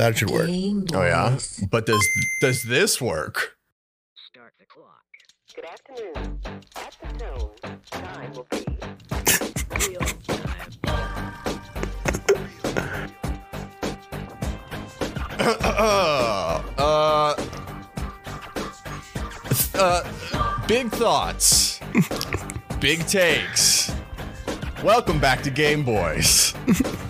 That should work. Oh yeah, but does does this work? Start the clock. Good afternoon. At the tone, time will be Real time. uh, uh, big thoughts, big takes. Welcome back to Game Boys.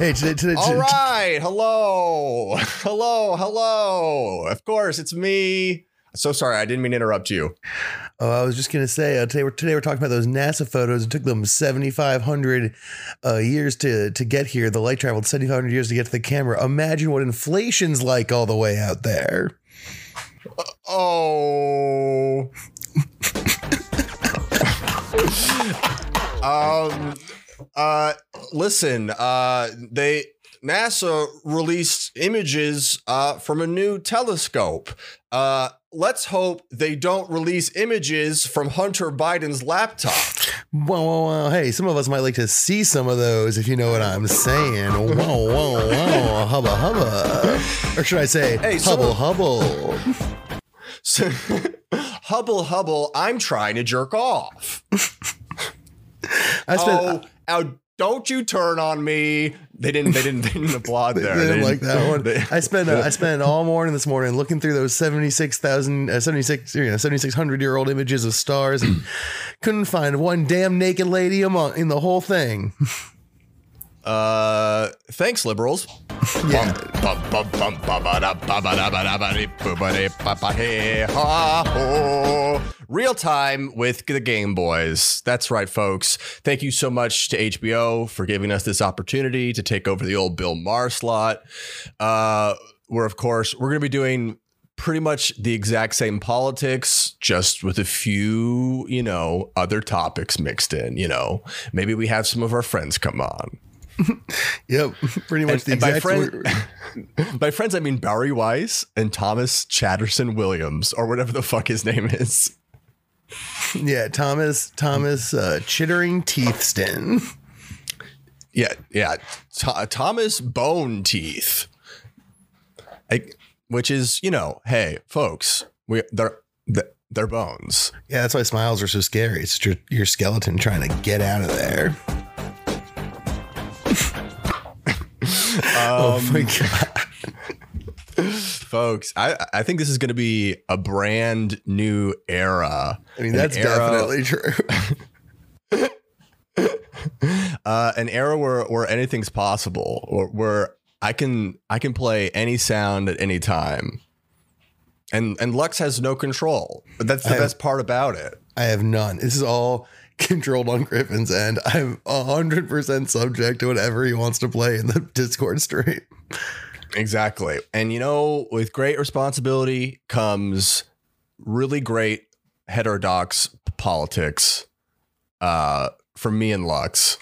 Hey, today, today, All today- right, hello, hello, hello. Of course, it's me. So sorry, I didn't mean to interrupt you. Oh, I was just gonna say uh, today. We're today we're talking about those NASA photos. It took them seventy five hundred uh, years to to get here. The light traveled seventy five hundred years to get to the camera. Imagine what inflation's like all the way out there. Oh. um uh listen, uh they NASA released images uh from a new telescope. Uh let's hope they don't release images from Hunter Biden's laptop. Whoa, whoa, whoa! Hey, some of us might like to see some of those, if you know what I'm saying. Whoa, whoa, whoa! Hubba, hubba, or should I say, Hey, hubble, hubble? So Hubble Hubble, I'm trying to jerk off. I spent. oh, oh, don't you turn on me. They didn't they didn't they didn't applaud They there. didn't They like that one. they- I spent uh, I spent all morning this morning looking through those 76,000 uh, 76 you know 7600 year old images of stars and couldn't find one damn naked lady among in the whole thing. Uh, thanks, liberals. Yeah. Real time with the Game Boys. That's right, folks. Thank you so much to HBO for giving us this opportunity to take over the old Bill Maher slot. Uh, where, of course, we're going to be doing pretty much the exact same politics, just with a few, you know, other topics mixed in. You know, maybe we have some of our friends come on. Yep, pretty much And- the and by exact friend- By friends, I mean Bari Weiss and Thomas Chatterson Williams, or whatever the fuck his name is. Yeah, Thomas Thomas uh, Chittering Teethston. Yeah, yeah. Th- Thomas Bone Teeth. I, which is, you know, hey, folks, we they're they're bones. Yeah, that's why smiles are so scary. It's your, your skeleton trying to get out of there. Oh Um, my god! Folks, I I think this is going to be a brand new era. I mean, that's era- definitely true. uh, an era where where anything's possible, or where I can I can play any sound at any time, and and Lux has no control. But that's the I have- best part about it. I have none. This is all controlled on Griffin's end. I'm hundred percent subject to whatever he wants to play in the Discord stream. Exactly, and you know, with great responsibility comes really great heterodox politics. Uh, from me and Lux.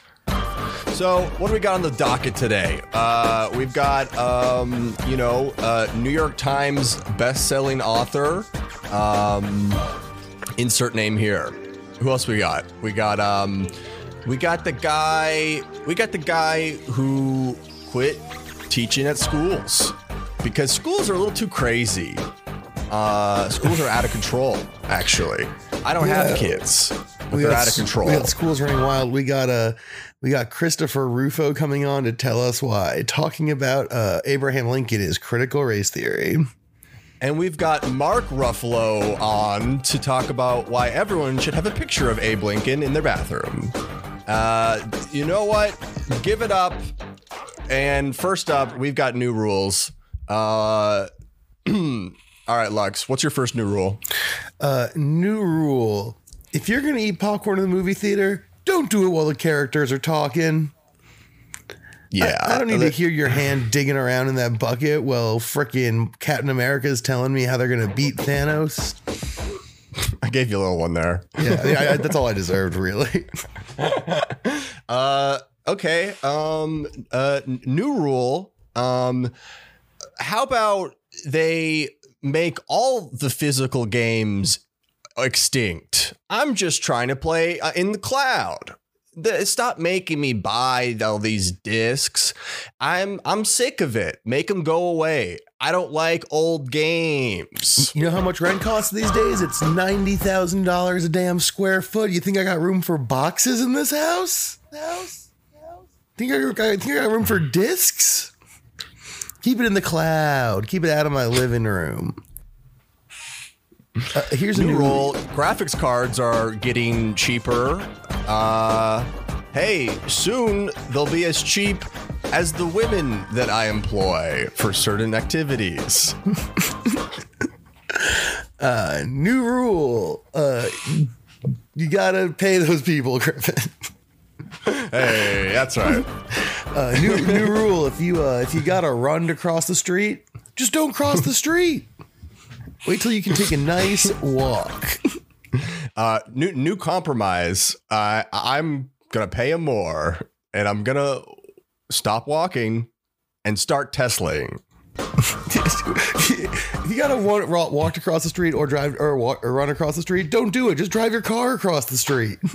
So, what do we got on the docket today? Uh, we've got, um, you know, uh, New York Times best-selling author. Um, insert name here. Who else we got? We got, um, we got the guy. We got the guy who quit teaching at schools because schools are a little too crazy. Uh, schools are out of control. Actually, I don't Yeah. have kids, We they're got out of control. We got schools running wild. We got uh, we got Christopher Rufo coming on to tell us why, talking about uh, Abraham Lincoln is critical race theory. And we've got Mark Ruffalo on to talk about why everyone should have a picture of Abe Lincoln in their bathroom. Uh, you know what? Give it up. And first up, we've got new rules. Uh, all right, Lux, what's your first new rule? Uh, new rule: if you're gonna eat popcorn in the movie theater, don't do it while the characters are talking. Yeah, I, I don't need to hear your hand digging around in that bucket while frickin' Captain America is telling me how they're gonna beat Thanos. I gave you a little one there. Yeah, I, I, that's all I deserved, really. Uh, okay. Um, uh, new rule. Um, how about they make all the physical games extinct? I'm just trying to play uh, in the cloud. The, stop making me buy all these discs. I'm I'm sick of it. Make them go away. I don't like old games. You know how much rent costs these days? It's ninety thousand dollars a damn square foot. You think I got room for boxes in this house? House? House? Think I, I think I got room for discs? Keep it in the cloud. Keep it out of my living room. Uh, here's a New new rule: graphics cards are getting cheaper. Uh, hey, soon they'll be as cheap as the women that I employ for certain activities. Uh, new rule. Uh, you gotta pay those people, Griffin. hey, that's right. Uh, new new rule. If you uh, if you gotta run to cross the street, just don't cross the street. Wait till you can take a nice walk. Uh, new new compromise. Uh, I'm gonna pay him more, and I'm gonna stop walking and start Teslaing. if you gotta walk, walk across the street or drive or walk or run across the street, don't do it. Just drive your car across the street.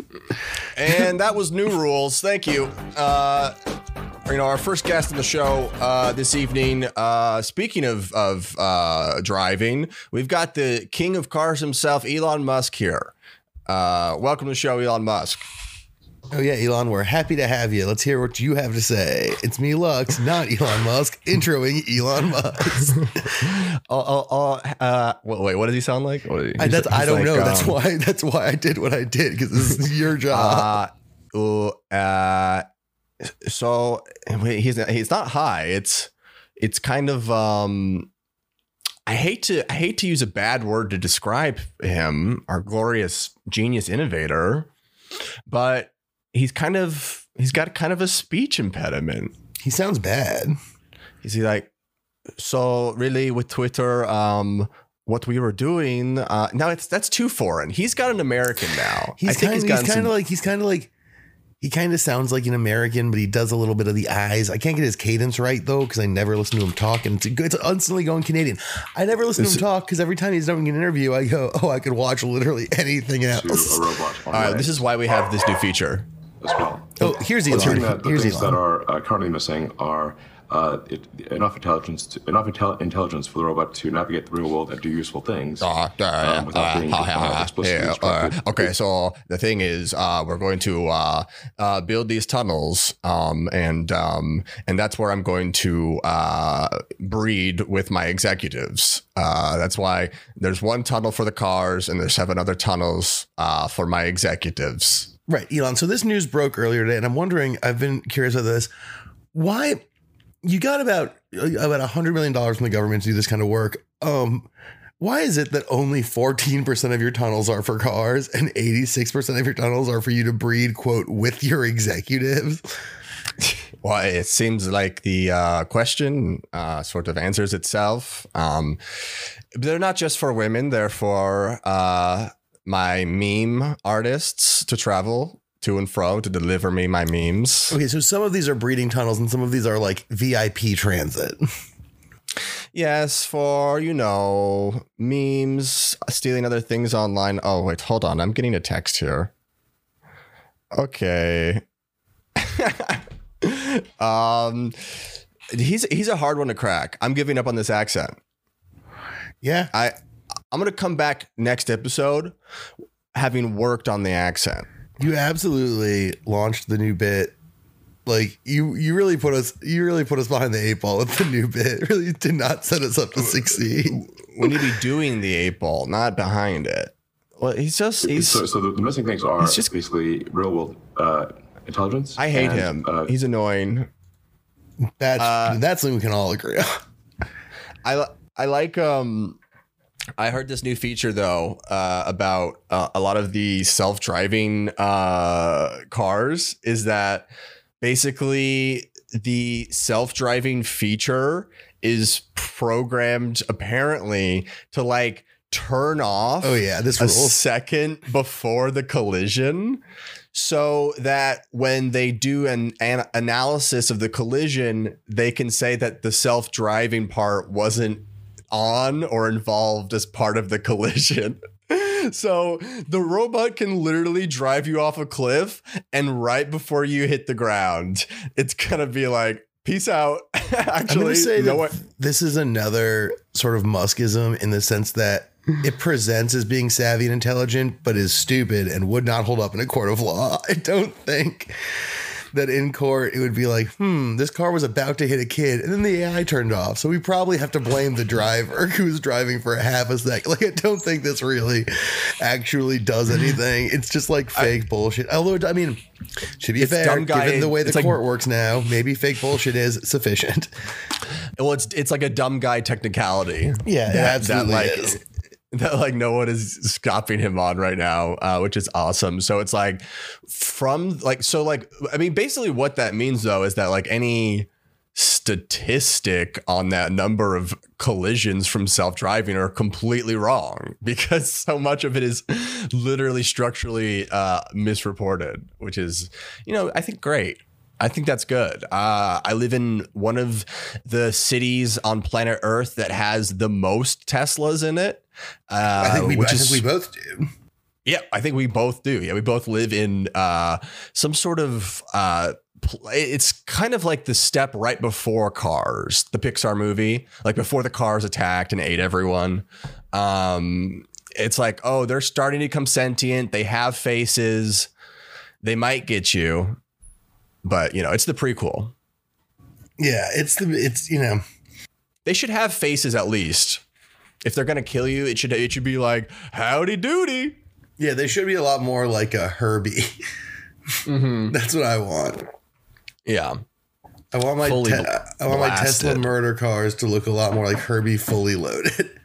And that was new rules. Thank you. Uh, you know, our first guest on the show uh, this evening. Uh, speaking of of uh, driving, we've got the king of cars himself, Elon Musk, here. Uh, welcome to the show, Elon Musk. Oh yeah, Elon, we're happy to have you. Let's hear what you have to say. It's me, Lux, not Elon Musk, introing Elon Musk. Oh, oh, oh uh, wait, wait, what does he sound like? What, I, that's, I don't like, know. that's um, why. That's why I did what I did because this is your job. Uh, uh, uh, so he's he's not high. It's it's kind of um. I hate to I hate to use a bad word to describe him, our glorious genius innovator, but he's kind of he's got kind of a speech impediment. he sounds bad. Is he like so really with Twitter? Um, what we were doing uh, now it's that's too foreign. He's got an American now. He's I think kind. he's He's kind of like. He's kind of like. He kind of sounds like an American, but he does a little bit of the eyes. I can't get his cadence right though, because I never listen to him talk, and it's, it's instantly going Canadian. I never listen to him talk because every time he's doing an interview, I go, "Oh, I could watch literally anything else." a robot on All right, the this is why we have this new feature. as well. Oh, here's the thing Elon. that the Here's things that are uh, currently missing are uh, it, enough intelligence, to, enough intel- intelligence for the robot to navigate the real world and do useful things um, without being uh, explicitly yeah, uh, instructed. okay, so the thing is, uh, we're going to uh, uh, build these tunnels, um, and um, and that's where I'm going to uh, breed with my executives. Uh, that's why there's one tunnel for the cars, and there's seven other tunnels uh, for my executives. Right, Elon. So this news broke earlier today, and I'm wondering. I've been curious about this. Why you got about about a hundred million dollars from the government to do this kind of work? Um, why is it that only 14% of your tunnels are for cars and 86% of your tunnels are for you to breed quote with your executives? Well, it seems like the uh, question uh, sort of answers itself. Um, they're not just for women; they're for uh, my meme artists to travel to and fro to deliver me my memes. Okay, so some of these are breeding tunnels and some of these are like VIP transit. Yes, for you know memes, stealing other things online. Oh wait, hold on, I'm getting a text here. Okay. um, he's he's a hard one to crack. I'm giving up on this accent. Yeah. I I'm gonna come back next episode having worked on the accent. You absolutely launched the new bit. Like you, you really put us, you really put us behind the eight ball with the new bit. Really did not set us up to succeed. We need to be doing the eight ball, not behind it. Well, he's just he's. so, so the, the missing things are just- basically real world uh, intelligence. I hate and, him. Uh, he's annoying. That's that's something we can all agree on. I li- I like um I heard this new feature though uh, about uh, a lot of the self-driving uh, cars is that basically the self-driving feature is programmed apparently to like turn off Oh yeah, this a rules. second before the collision so that when they do an, an analysis of the collision they can say that the self-driving part wasn't on or involved as part of the collision so the robot can literally drive you off a cliff, and right before you hit the ground, it's gonna be like, "Peace out." Actually, to say you that what? this is another sort of Muskism in the sense that it presents as being savvy and intelligent, but is stupid and would not hold up in a court of law. I don't think that in court it would be like, hmm, this car was about to hit a kid, and then the AI turned off. So we probably have to blame the driver who was driving for a half a second. Like, I don't think this really actually does anything. It's just like fake bullshit. Although, I mean, should be fair, given the way the like- court works now. Maybe fake bullshit is sufficient. Well, it's it's like a dumb guy technicality. Yeah, it absolutely like, is. That like no one is stopping him on right now, uh, which is awesome. So it's like from like so like I mean basically what that means though is that like any statistic on that number of collisions from self-driving are completely wrong because so much of it is literally structurally uh, misreported, which is you know I think great. I think that's good. Uh, I live in one of the cities on planet Earth that has the most Teslas in it. Uh, I think we, I which think we both do. yeah, I think we both do. Yeah, we both live in uh, some sort of. Uh, pl- it's kind of like the step right before Cars, the Pixar movie, like before the cars attacked and ate everyone. Um, it's like, oh, they're starting to become sentient. They have faces. They might get you, but you know, it's the prequel. Yeah, it's the it's you know They should have faces at least. If they're gonna kill you, it should it should be like howdy doody. yeah they should be a lot more like a Herbie. That's what I want. Yeah. I want my Fully te- I want my Tesla murder cars to look a lot more like Herbie fully loaded.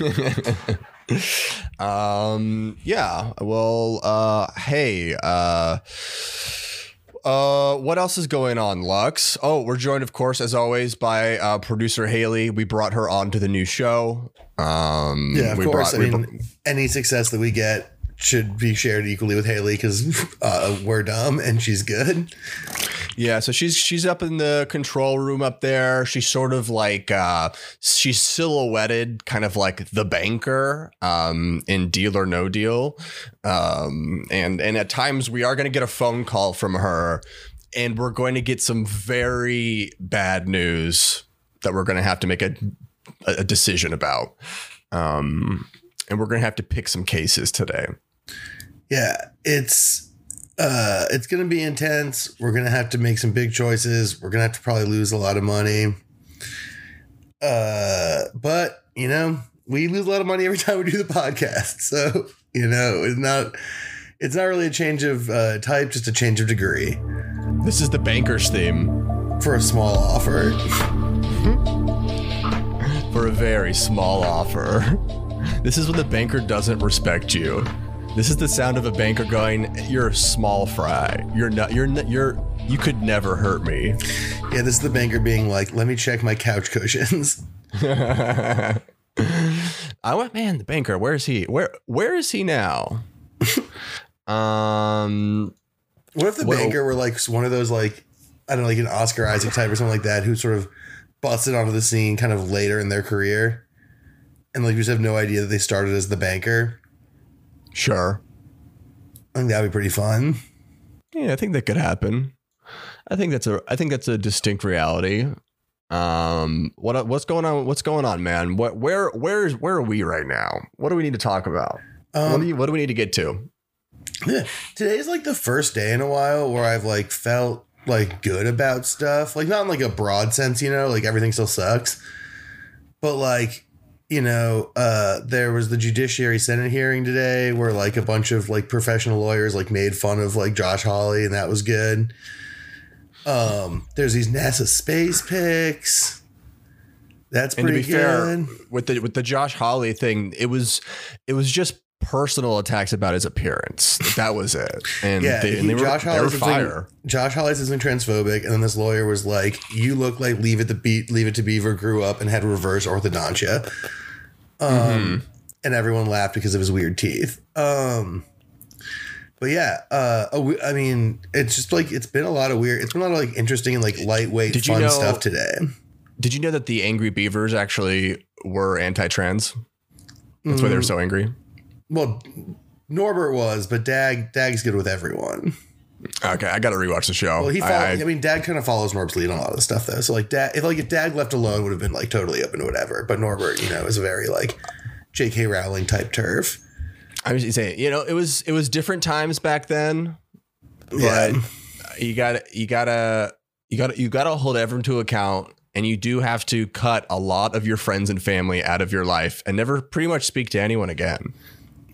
Um. Yeah. Well. Uh. Hey. Uh. Uh, what else is going on, Lux? Oh, we're joined, of course, as always, by uh, producer Haley. We brought her on to the new show. Um, Yeah, of course. brought- I we br- mean, any success that we get should be shared equally with Haley because uh, we're dumb and she's good. Yeah, so she's she's up in the control room up there. She's sort of like uh she's silhouetted kind of like the banker um in Deal or No Deal. Um and and at times we are going to get a phone call from her and we're going to get some very bad news that we're going to have to make a a decision about. Um and we're going to have to pick some cases today. Yeah, it's uh it's gonna be intense. We're gonna have to make some big choices. We're gonna have to probably lose a lot of money. Uh but you know, we lose a lot of money every time we do the podcast. So, you know, it's not it's not really a change of uh, type, just a change of degree This is the banker's theme. for a small offer. for a very small offer. This is when the banker doesn't respect you. This is the sound of a banker going, "You're a small fry. You're not. You're not. You're. You could never hurt me." Yeah, this is the banker being like, let me check my couch cushions. I went, man. The banker. Where is he? Where Where is he now? um. What if the Well- banker were like one of those like I don't know, like an Oscar Isaac type or something like that, who sort of busted onto the scene kind of later in their career, and like you just have no idea that they started as the banker. Sure. I think that'd be pretty fun. Yeah, I think that could happen. I think that's a. I think that's a distinct reality. Um. What What's going on? What's going on, man? What? Where? Where is? Where are we right now? What do we need to talk about? what Um, do you, What do we need to get to? yeah, today's like the first day in a while where I've like felt like good about stuff, like not in like a broad sense, you know, like everything still sucks, but like you know, uh, there was the Judiciary Senate hearing today where like a bunch of like professional lawyers like made fun of like Josh Hawley, and that was good. Um, there's these NASA space pics. That's And to pretty be fair, good. with the with the Josh Hawley thing, it was it was just personal attacks about his appearance. That was it. And Yeah, they, and he- they were, Josh they were fire. Josh Hawley says something transphobic, and then this lawyer was like, "You look like Leave It to Be Leave It to Beaver grew up and had reverse orthodontia." Um, Mm-hmm. and everyone laughed because of his weird teeth. Um, but yeah, uh, I mean, it's just like it's been a lot of weird. It's been a lot of like interesting and like lightweight Did you fun know- stuff today. Did you know that the angry beavers actually were anti-trans? That's why they were so angry. Well, Norbert was, but Dag Dag's good with everyone. Okay, I got to rewatch the show. Well, he I- follow, I- I, mean, Dag kind of follows Norb's lead on a lot of the stuff though. So like, Dag, if like if Dag left alone, would have been like totally open to whatever. But Norbert, you know, is a very like J.K. Rowling type turf. I was saying, you know, it was it was different times back then, but Yeah. you got you gotta you gotta you gotta hold everyone to account, and you do have to cut a lot of your friends and family out of your life, and never pretty much speak to anyone again.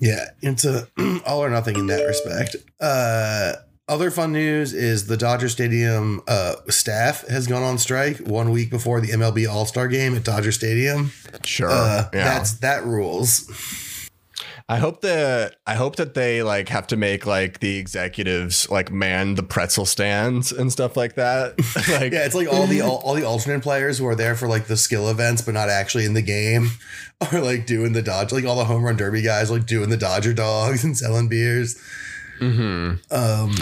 Yeah, it's a all or nothing in that respect. Uh, other fun news is the Dodger Stadium uh, staff has gone on strike one week before the MLB All Star Game at Dodger Stadium. Sure, Uh, yeah. That's that rules. I hope that I hope that they like have to make like the executives like man the pretzel stands and stuff like that. like Yeah, it's like all the all, all the alternate players who are there for like the skill events, but not actually in the game, are like doing the Dodge. Like all the home run derby guys, like doing the Dodger dogs and selling beers. mhm. Um,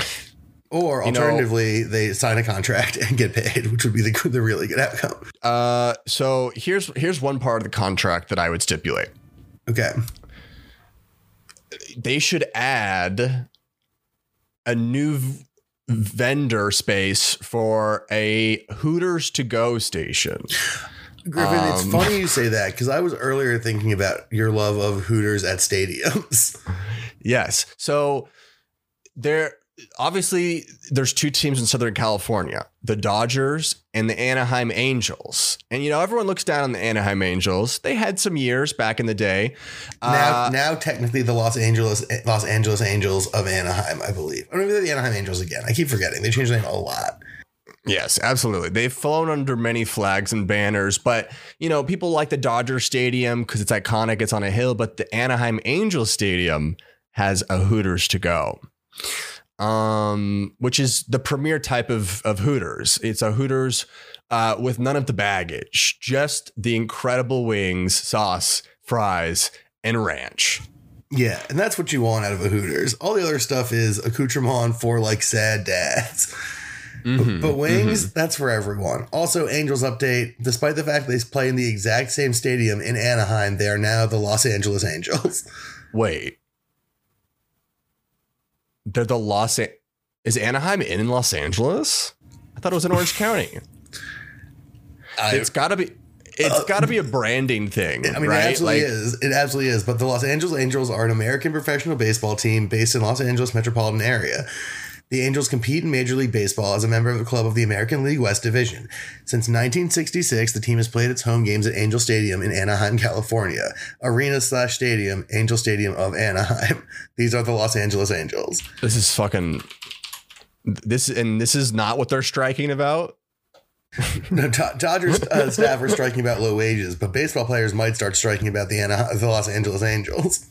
or You know- alternatively, they sign a contract and get paid, which would be the the really good outcome. Uh, so here's here's one part of the contract that I would stipulate. Okay. They should add a new v- vendor space for a Hooters to go station. Griffin, it's Um, funny you say that because I was earlier thinking about your love of Hooters at stadiums. Yes. So there obviously there's two teams in Southern California, the Dodgers and the Anaheim Angels. And you know, everyone looks down on the Anaheim Angels. They had some years back in the day. now, Uh, now technically the Los Angeles Los Angeles Angels of Anaheim, I believe. Or maybe they're the Anaheim Angels again. I keep forgetting. They changed their name a lot. Yes, absolutely. They've flown under many flags and banners, but you know, people like the Dodger Stadium because it's iconic, it's on a hill, but the Anaheim Angels Stadium has a Hooters to go. Um, which is the premier type of of Hooters. It's a Hooters uh, with none of the baggage, just the incredible wings, sauce, fries, and ranch. Yeah, and that's what you want out of a Hooters. All the other stuff is accoutrement for like sad dads. Mhm, But wings, that's for everyone. Also, Angels update. Despite the fact they play in the exact same stadium in Anaheim, they are now the Los Angeles Angels. Wait. They're the Los An- Is Anaheim in Los Angeles? I thought it was in Orange County. I, It's got to be. It's uh, got to be a branding thing, I mean, right? it absolutely Like, is. It absolutely is. But the Los Angeles Angels are an American professional baseball team based in Los Angeles metropolitan area. The Angels compete in Major League Baseball as a member of the club of the American League West Division. Since 1966, the team has played its home games at Angel Stadium in Anaheim, California. Arena slash stadium, Angel Stadium of Anaheim. These are the Los Angeles Angels. This is fucking. This and this is not what they're striking about. No, Do- Dodgers uh, staff are striking about low wages, but baseball players might start striking about the, Anaheim, the Los Angeles Angels.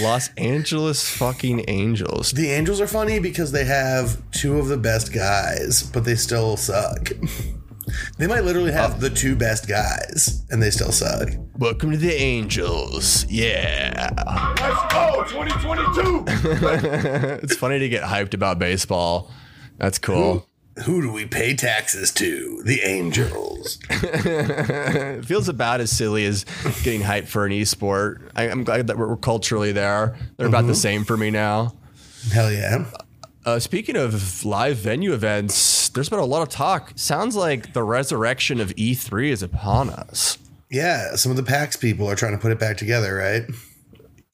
Los Angeles fucking Angels. The Angels are funny because they have two of the best guys, but they still suck. they might literally have oh. the two best guys, and they still suck. Welcome to the Angels. Yeah. Let's go, 2022. it's funny to get hyped about baseball. That's cool. Who do we pay taxes to? The Angels. it feels about as silly as getting hyped for an esport. I, I'm glad that we're, culturally there. They're about the same for me now. Hell yeah. Uh, speaking of live venue events, there's been a lot of talk. Sounds like the resurrection of E3 is upon us. Yeah, some of the PAX people are trying to put it back together, right?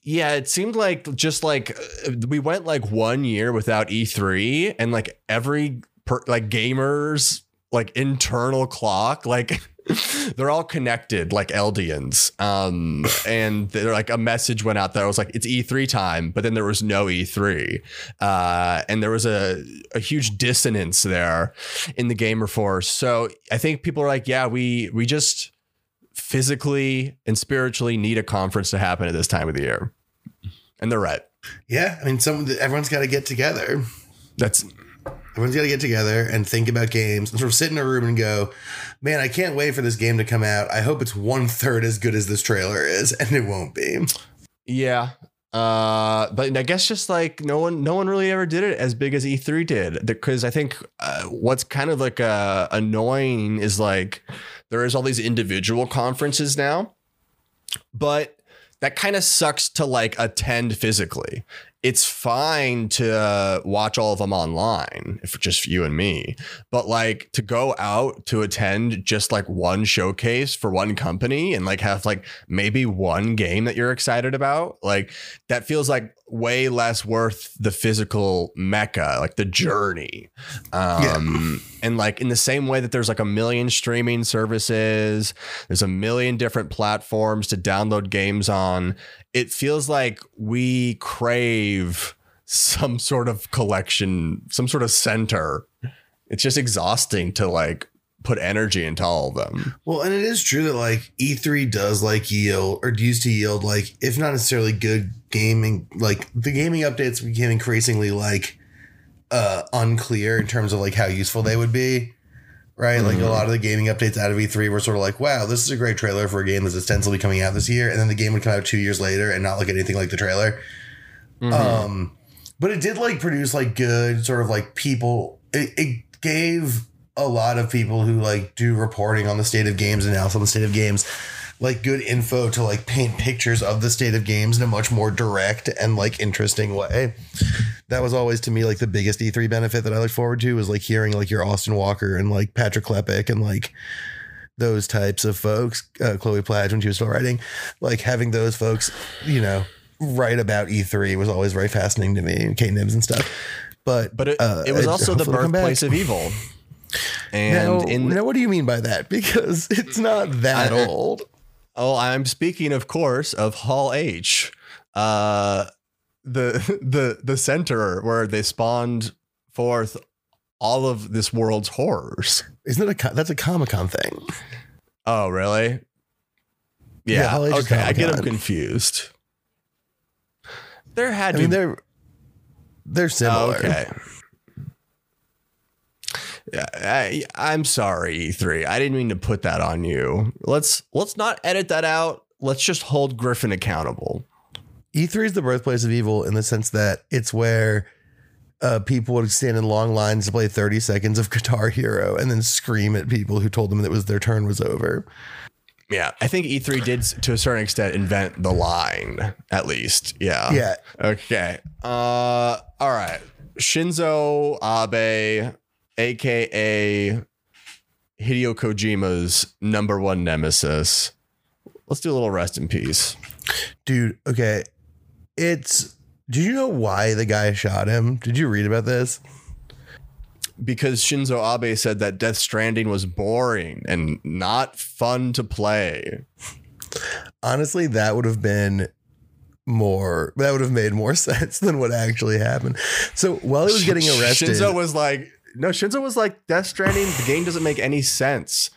Yeah, it seemed like just like uh, we went like one year without E3, and like every per, like gamers like internal clock like they're all connected like Eldians. Um, and they're like a message went out that I was like it's E3 time, but then there was no E3, uh, and there was a a huge dissonance there in the gamer force. So I think people are like, yeah, we we just physically and spiritually need a conference to happen at this time of the year. And they're right. Yeah, I mean, some everyone's got to get together. That's Everyone's got to get together and think about games and sort of sit in a room and go, man, I can't wait for this game to come out. I hope it's one third as good as this trailer is, and it won't be. yeah. Uh, but I guess just like no one, no one really ever did it as big as E3 did. Because I think uh, what's kind of like uh, annoying is like there is all these individual conferences now, but that kind of sucks to like attend physically. It's fine to uh, watch all of them online if just you and me, but like to go out to attend just like one showcase for one company and like have like maybe one game that you're excited about, like that feels like way less worth the physical mecca, like the journey. Um, and like in the same way that there's like a million streaming services, there's a million different platforms to download games on. It feels like we crave some sort of collection, some sort of center. It's just exhausting to like put energy into all of them. Well, and it is true that like E3 does like yield or used to yield like if not necessarily good gaming like the gaming updates became increasingly like uh unclear in terms of like how useful they would be. Right? Like a lot of the gaming updates out of E3 were sort of like, wow, this is a great trailer for a game that's ostensibly coming out this year. And then the game would come out two years later and not look anything like the trailer. Um, but it did like produce like good sort of like people. It, it gave a lot of people who like do reporting on the state of games and analysis on the state of games like good info to like paint pictures of the state of games in a much more direct and like interesting way. That was always to me like the biggest E3 benefit that I look forward to was like hearing like your Austin Walker and like Patrick Klepek and like those types of folks, uh, Chloe Plage when she was still writing, like having those folks, you know, write about E3 was always very fascinating to me and Kate Knibbs and stuff. But But it, uh, it was also the hopefully they'll come back. birthplace of evil. And Now, in now, what do you mean by that? Because it's not that I- old. Oh, I'm speaking, of course, of Hall H, uh, the the the center where they spawned forth all of this world's horrors. Isn't it a that's a Comic Con thing? Oh, really? Yeah, Yeah. Hall H is okay, I get them confused. There had I to mean, they're they're Oh, similar. okay. Yeah, I, I'm sorry, E3. I didn't mean to put that on you. Let's let's not edit that out. Let's just hold Griffin accountable. E3 E is the birthplace of evil in the sense that it's where uh, people would stand in long lines to play 30 seconds of Guitar Hero and then scream at people who told them that it was their turn was over. Yeah, I think E3 did to a certain extent invent the line, at least. Yeah. Yeah. Okay. Uh all right. Shinzo Abe, aka Hideo Kojima's number one nemesis. Let's do a little rest in peace. Dude, okay. It's did you know why the guy shot him? Did you read about this? Because Shinzo Abe said that Death Stranding was boring and not fun to play. Honestly, that would have been more that would have made more sense than what actually happened. So while he was getting arrested, Shinzo was like, no, Shinzo was like, Death Stranding, the game doesn't make any sense.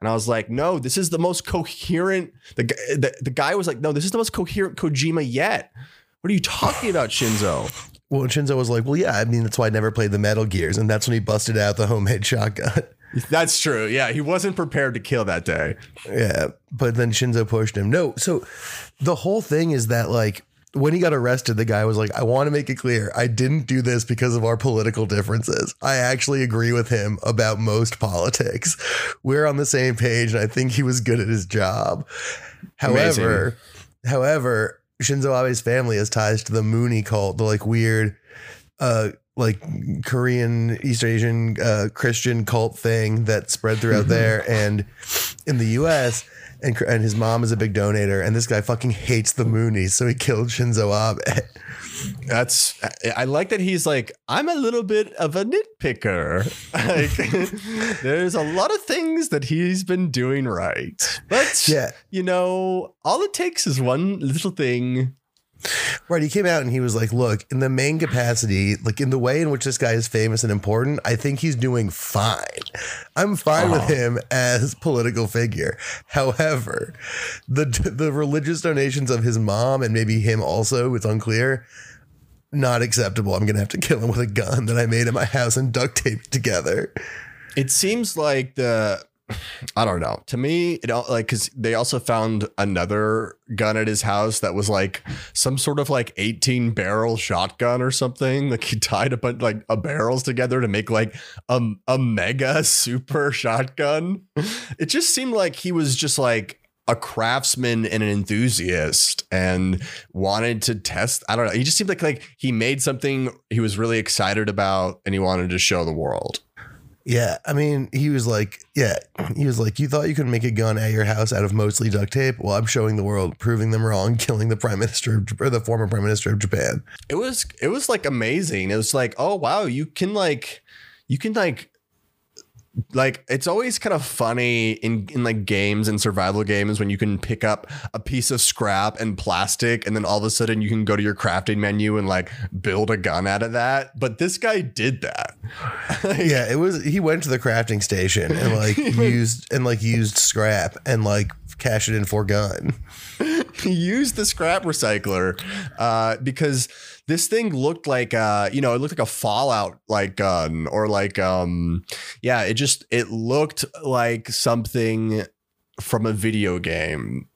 And I was like, no, this is the most coherent. The, the, the guy was like, no, this is the most coherent Kojima yet. What are you talking about, Shinzo? well, Shinzo was like, "Well, yeah, I mean, that's why I never played the Metal Gears," and that's when he busted out the homemade shotgun. That's true. Yeah, he wasn't prepared to kill that day. Yeah, but then Shinzo pushed him. No, so the whole thing is that like when he got arrested, the guy was like, "I want to make it clear, I didn't do this because of our political differences. I actually agree with him about most politics. We're on the same page, and I think he was good at his job." However, however, Shinzo Abe's family has ties to the Moonie cult, the like weird, uh, like Korean East Asian uh, Christian cult thing that spread throughout there and in the U.S. And, and his mom is a big donator, and this guy fucking hates the Moonies, so he killed Shinzo Abe. That's I- like that he's like I'm a little bit of a nitpicker. Like there's a lot of things that he's been doing right, but Yeah. you know, all it takes is one little thing. Right. He came out and he was like, look, in the main capacity, like in the way in which this guy is famous and important, I think he's doing fine. I'm fine with him as political figure. However, the the religious donations of his mom and maybe him also, it's unclear, not acceptable. I'm gonna have to kill him with a gun that I made in my house and duct taped together. It seems like the I don't know. To me, it all like because they also found another gun at his house that was like some sort of like 18 barrel shotgun or something. Like he tied a bunch like a barrels together to make like a, a mega super shotgun. It just seemed like he was just like a craftsman and an enthusiast and wanted to test. I don't know. He just seemed like like he made something he was really excited about and he wanted to show the world. Yeah, I mean, he was like, yeah, he was like, you thought you could make a gun at your house out of mostly duct tape? Well, I'm showing the world, proving them wrong, killing the prime minister of, or the former prime minister of Japan. It was it was like amazing. It was like, oh wow, you can like you can like like it's always kind of funny in in like games and survival games when you can pick up a piece of scrap and plastic and then all of a sudden you can go to your crafting menu and like build a gun out of that but this guy did that yeah, it was. He went to the crafting station and like used and like used scrap and like cash it in for gun. he used the scrap recycler uh, because this thing looked like uh you know it looked like a fallout like gun or like um yeah it just it looked like something from a video game.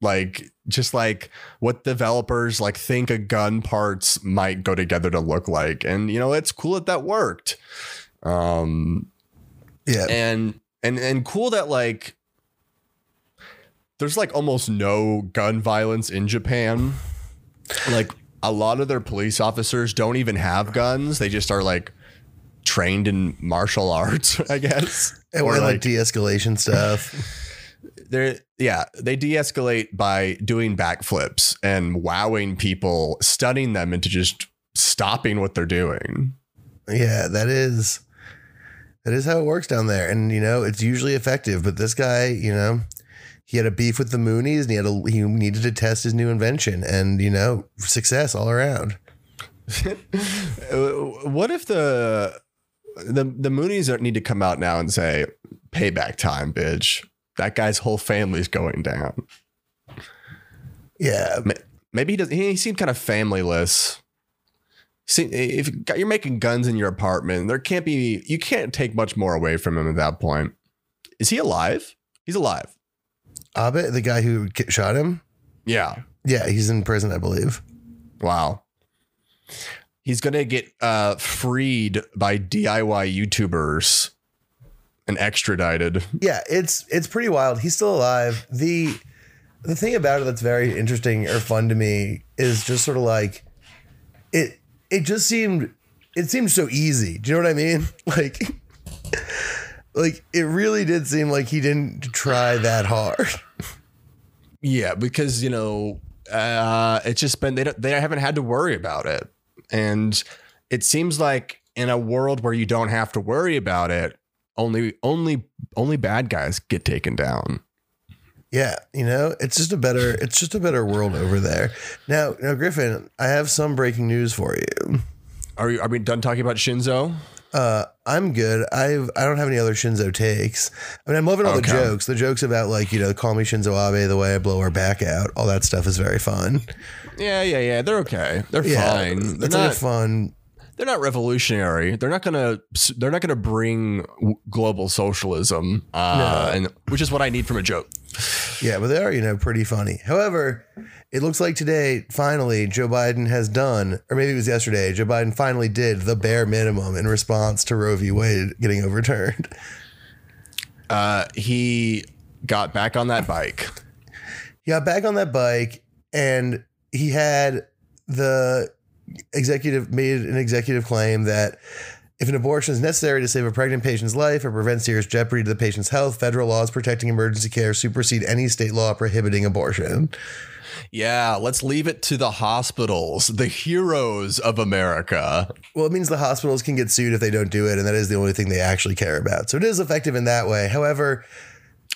Like just like what developers like think a gun parts might go together to look like. And you know it's cool that that worked. Um Yeah, and and and cool that like there's like almost no gun violence in Japan. Like a lot of their police officers don't even have guns. They just are like trained in martial arts, I guess. and Or like, like de-escalation stuff. they're yeah, they de-escalate by doing backflips and wowing people, stunning them into just stopping what they're doing. Yeah, that is that is how it works down there, and you know it's usually effective. But this guy, you know, he had a beef with the Moonies, and he had a he needed to test his new invention, and you know, success all around. What if the the the Moonies need to come out now and say payback time, bitch? That guy's whole family's going down. Yeah, Maybe he does. He seemed kind of familyless. See, if you're making guns in your apartment, there can't be. You can't take much more away from him at that point. Is he alive? He's alive. Abe, the guy who shot him. Yeah. Yeah, he's in prison, I believe. Wow. He's gonna get uh, freed by DIY YouTubers and extradited. Yeah, it's it's pretty wild. He's still alive. The the thing about it that's very interesting or fun to me is just sort of like it it just seemed it seemed so easy. Do you know what I mean? Like like it really did seem like he didn't try that hard. Yeah, because you know, uh, it's just been they don't they haven't had to worry about it, and it seems like in a world where you don't have to worry about it, only only only bad guys get taken down. Yeah, you know, it's just a better it's just a better world over there. Now, now Griffin, I have some breaking news for you. Are you? Are we done talking about Shinzo? Uh, I'm good. I've I don't have any other Shinzo takes. I mean, I'm loving all Okay. the jokes. The jokes about like you know, call me Shinzo Abe the way I blow her back out. All that stuff is very fun. Yeah, yeah, yeah. They're okay. They're Yeah, fine. They're it's like not. a fun. They're not revolutionary. They're not gonna. They're not gonna bring global socialism. Uh, and which is what I need from a joke. Yeah, but they are you know pretty funny. However, it looks like today finally Joe Biden has done, or maybe it was yesterday. Joe Biden finally did the bare minimum in response to Roe v. Wade getting overturned. Uh, he got back on that bike. He got back on that bike and he had the executive made an executive claim that if an abortion is necessary to save a pregnant patient's life or prevent serious jeopardy to the patient's health, federal laws protecting emergency care supersede any state law prohibiting abortion. Yeah, let's leave it to the hospitals, the heroes of America. Well, it means the hospitals can get sued if they don't do it, and that is the only thing they actually care about. So it is effective in that way. However,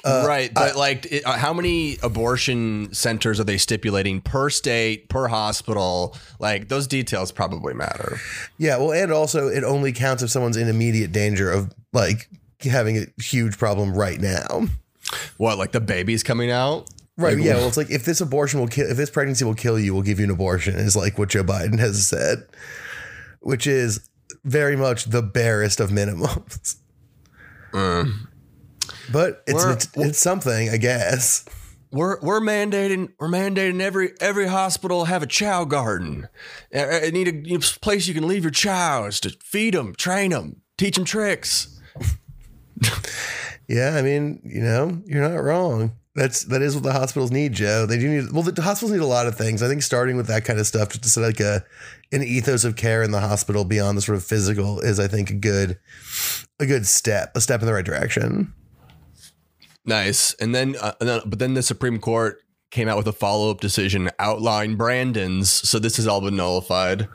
right, but like, it, uh, how many abortion centers are they stipulating per state, per hospital? Like, those details probably matter. yeah, well, and also it only counts if someone's in immediate danger of like having a huge problem right now. What, like the baby's coming out? Right. Like, yeah. Well, it's like if this abortion will kill, if this pregnancy will kill you, we'll give you an abortion. Is like what Joe Biden has said, which is very much the barest of minimums. But it's, it's it's something, I guess. We're we're mandating we're mandating every every hospital have a chow garden. Uh, uh, need a, need a place you can leave your chows to feed them, train them, teach them tricks. Yeah. I mean, you know, you're not wrong. That's that is what the hospitals need, Joe. They do need well, the hospitals need a lot of things. I think starting with that kind of stuff, just to set like a an ethos of care in the hospital beyond the sort of physical, is I think a good a good step, a step in the right direction. Nice. And then, uh, and then, but then the Supreme Court came out with a follow up decision outlining Brandon's. So this has all been nullified.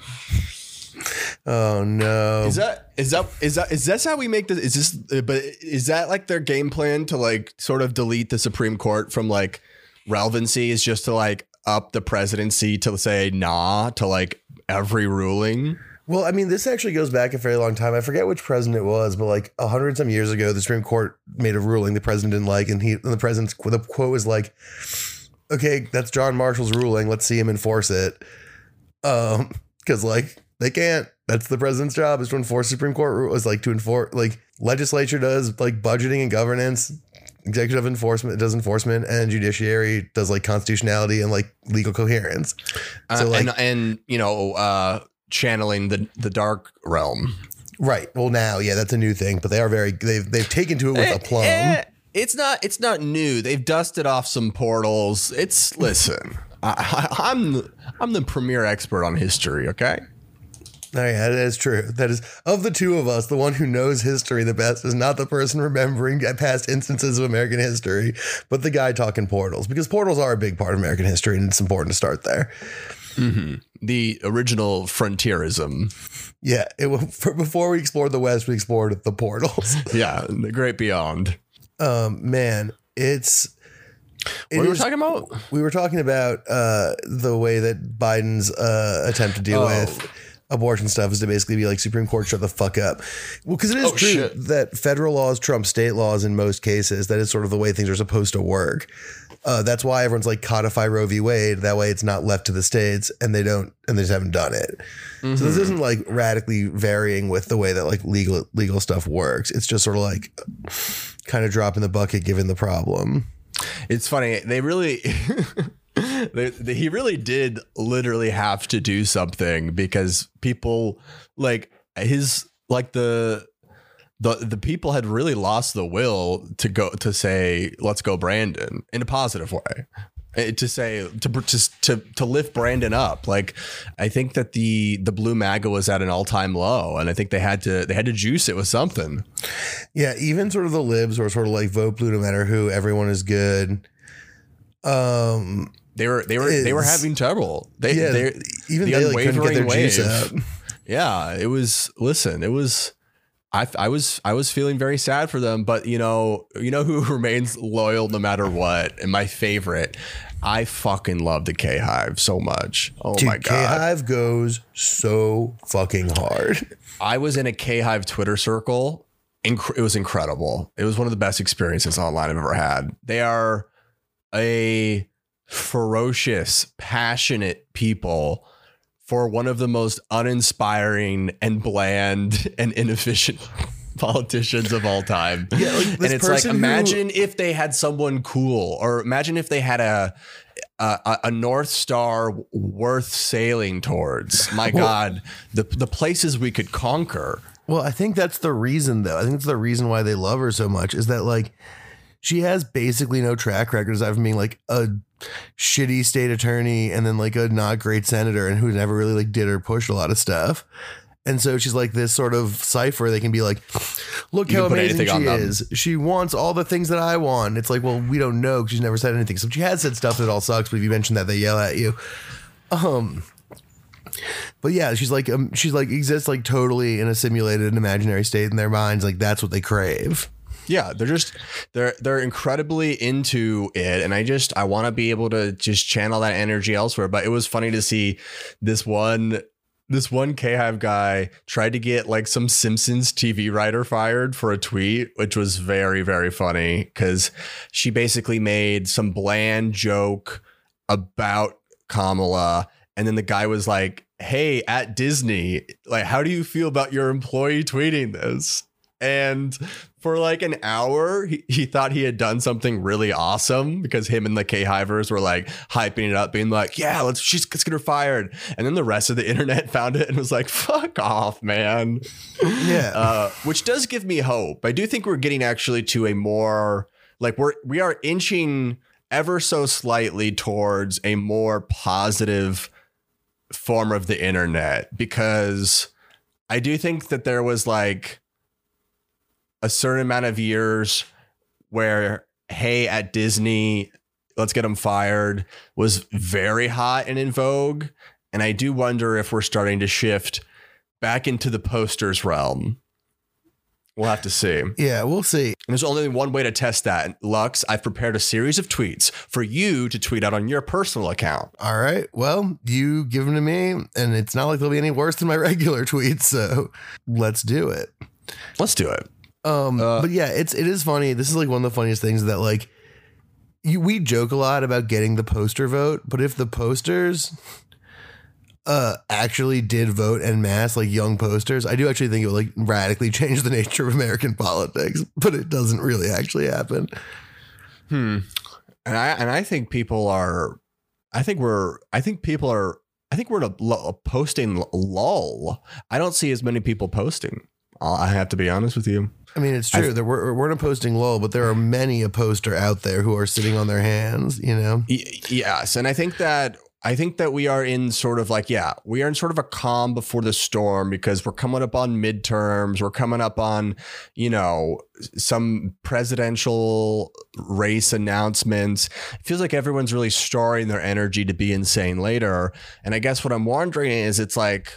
Oh no! Is that is that is that is that how we make this? Is this? But is that like their game plan to like sort of delete the Supreme Court from like relevancy? Is just to like up the presidency to say nah to like every ruling. Well, I mean, this actually goes back a very long time. I forget which president it was, but like a hundred some years ago, the Supreme Court made a ruling the president didn't like, and he and the president's the quote was like, "Okay, that's John Marshall's ruling. Let's see him enforce it." Um, because like they can't. That's the president's job is to enforce Supreme Court rules, like to enforce like legislature does like budgeting and governance. Executive enforcement does enforcement, and judiciary does like constitutionality and like legal coherence. Uh, So, like- and and you know uh channeling the the dark realm. Right. Well, now, yeah, that's a new thing, but they are very they've they've taken to it with a plum. Eh, it's not. It's not new. They've dusted off some portals. It's listen. I, I, I'm the, I'm the premier expert on history. Okay. Oh, yeah, that is true. That is of the two of us, the one who knows history the best is not the person remembering past instances of American history, but the guy talking portals because portals are a big part of American history, and it's important to start there. The original frontierism. Yeah, it for, before we explored the West, we explored the portals. Yeah, the great beyond. Um, man, it's it What were we talking about? we were talking about uh, the way that Biden's uh, attempt to deal Oh. with abortion stuff is to basically be like Supreme Court, shut the fuck up. Well, because it is Oh, true shit. that federal laws trump state laws in most cases. That is sort of the way things are supposed to work. Uh, that's why everyone's like codify Roe v. Wade. That way, it's not left to the states, and they don't, and they just haven't done it. So Mm-hmm. this isn't like radically varying with the way that like legal legal stuff works. It's just sort of like kind of dropping the bucket given the problem. It's funny. They really, they, they, he really did literally have to do something because people like his like the the the people had really lost the will to go to say let's go Brandon in a positive way. Eh, To say to just to to lift Brandon up, like I think that the the blue MAGA was at an all time low, and I think they had to they had to juice it with something. Yeah, even sort of the libs were sort of like vote blue no matter who, everyone is good. Um, They were they were they were having trouble. They yeah, they even the they like couldn't get their juice up. Yeah, it was. Listen, it was. I, I was I was feeling very sad for them, but you know you know who remains loyal no matter what, and my favorite. I fucking love the K Hive so much. Oh Dude, my K! Hive goes so fucking hard. I was in a K Hive Twitter circle. Inc- it was incredible. It was one of the best experiences online I've ever had. They are a ferocious, passionate people for one of the most uninspiring and bland and inefficient politicians of all time. Yeah, like and it's like person who- imagine if they had someone cool, or imagine if they had a a, a North Star worth sailing towards. My God, the the places we could conquer. Well, I think that's the reason, though. I think it's the reason why they love her so much is that like she has basically no track record aside from being like a shitty state attorney and then like a not great senator and who never really like did or pushed a lot of stuff. And so she's like this sort of cipher. They can be like, look how amazing she is. She wants all the things that I want. It's like, well, we don't know because she's never said anything. So she has said stuff that all sucks, but if you mention that, they yell at you. Um, but yeah, she's like, um, she's like exists like totally in a simulated and imaginary state in their minds. Like that's what they crave. Yeah, they're just they're they're incredibly into it, and I just I want to be able to just channel that energy elsewhere. But it was funny to see this one this one K Hive guy tried to get like some Simpsons TV writer fired for a tweet, which was very very funny because she basically made some bland joke about Kamala, and then the guy was like, "Hey, at Disney, like, how do you feel about your employee tweeting this?" And for like an hour, he, he thought he had done something really awesome because him and the K Hivers were like hyping it up, being like, "Yeah, let's she's let's get her fired." And then the rest of the internet found it and was like, "Fuck off, man." Yeah. Uh, which does give me hope. I do think we're getting actually to a more like we're we are inching ever so slightly towards a more positive form of the internet because I do think that there was like a certain amount of years where hey at Disney let's get them fired was very hot and in vogue and I do wonder if we're starting to shift back into the posters realm. We'll have to see. Yeah, we'll see. there's only one way to test that. Lux, I've prepared a series of tweets for you to tweet out on your personal account. All right. Well, you give them to me, and it's not like they'll be any worse than my regular tweets. So let's do it. Let's do it. Um, Uh, but yeah, it's it is funny. This is like one of the funniest things that like you, we joke a lot about getting the poster vote, but if the posters uh actually did vote en masse like young posters, I do actually think it would like radically change the nature of American politics, but it doesn't really actually happen. Hmm. And I and I think people are. I think we're. I think people are. I think we're in a, a posting lull. I don't see as many people posting. I have to be honest with you. I mean, it's true. there we're, we're in a posting lull, but there are many a poster out there who are sitting on their hands. You know, Y- yes, and I think that I think that we are in sort of like yeah, we are in sort of a calm before the storm because we're coming up on midterms, we're coming up on you know some presidential race announcements. It feels like everyone's really storing their energy to be insane later, and I guess what I'm wondering is it's like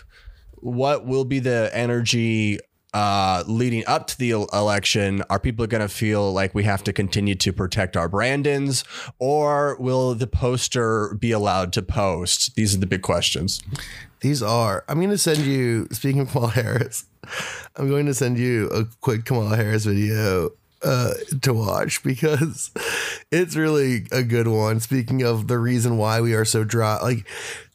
what will be the energy uh, leading up to the election? Are people going to feel like we have to continue to protect our Brandons, or will the poster be allowed to post? These are the big questions. These are. I'm going to send you. Speaking of Kamala Harris, I'm going to send you a quick Kamala Harris video uh, to watch because it's really a good one. Speaking of the reason why we are so dry, like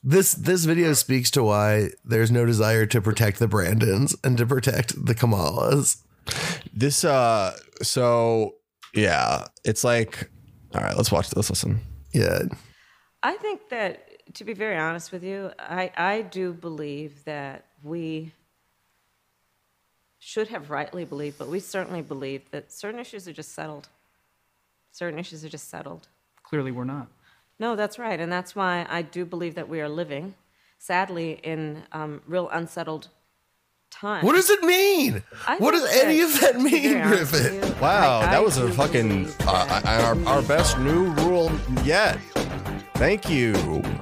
this this video speaks to why there's no desire to protect the Brandons and to protect the Kamalas. This, uh, so yeah, it's like, all right, let's watch this. Listen. Yeah, I think that, to be very honest with you, I, I do believe that we should have rightly believed, but we certainly believe that certain issues are just settled. Certain issues are just settled. Clearly, we're not. No, that's right. And that's why I do believe that we are living, sadly, in um, real unsettled times. what does it mean? I What does any that- of that mean, very Griffin? Wow, I- that was a fucking uh, our, our best new rule yet. Thank you,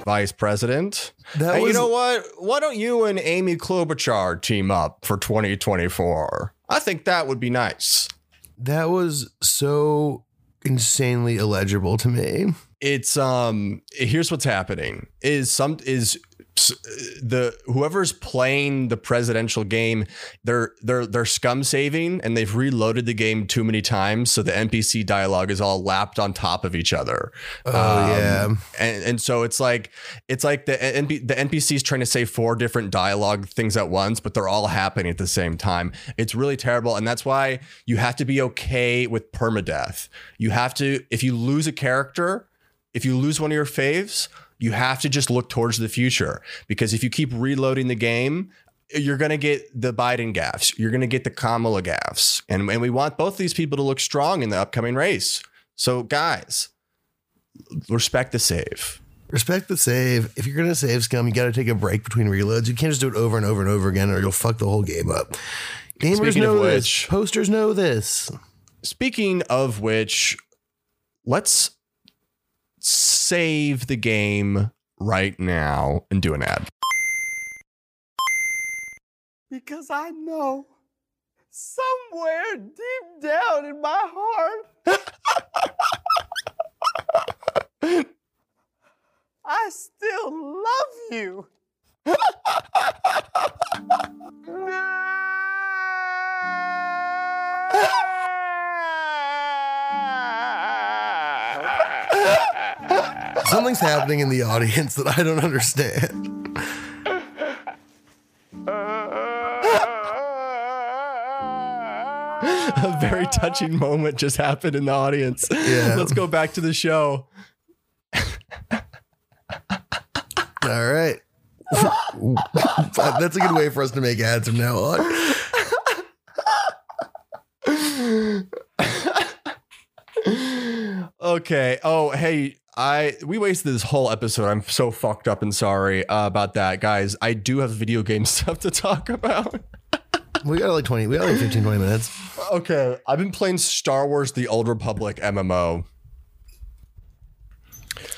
Vice President. That Hey, you know what? Why don't you and Amy Klobuchar team up for 2024? I think that would be nice. That was so insanely illegible to me. It's um. Here's what's happening: is some is the whoever's playing the presidential game, they're they're they're scum saving and they've reloaded the game too many times, so the NPC dialogue is all lapped on top of each other. Oh Um, yeah. and and so it's like it's like the NP, the NPCs trying to say four different dialogue things at once, but they're all happening at the same time. It's really terrible, and that's why you have to be okay with permadeath. You have to if you lose a character, if you lose one of your faves, you have to just look towards the future because if you keep reloading the game. You're gonna get the Biden gaffs. You're gonna get the Kamala gaffs, and and we want both these people to look strong in the upcoming race. So, guys, respect the save. Respect the save. If you're gonna save scum, you got to take a break between reloads. You can't just do it over and over and over again, or you'll fuck the whole game up. Gamers Speaking know this. which- Posters know this. Speaking of which, let's save the game right now and do an ad. Because I know somewhere deep down in my heart, I still love you. Something's happening in the audience that I don't understand. A very touching moment just happened in the audience. Yeah. Let's go back to the show. All right. That's a good way for us to make ads from now on. Okay. Oh, hey, I we wasted this whole episode. I'm so fucked up and sorry uh, about that, guys. I do have video game stuff to talk about. We got like 20, we got like 15, 20 minutes. Okay, I've been playing Star Wars: The Old Republic MMO,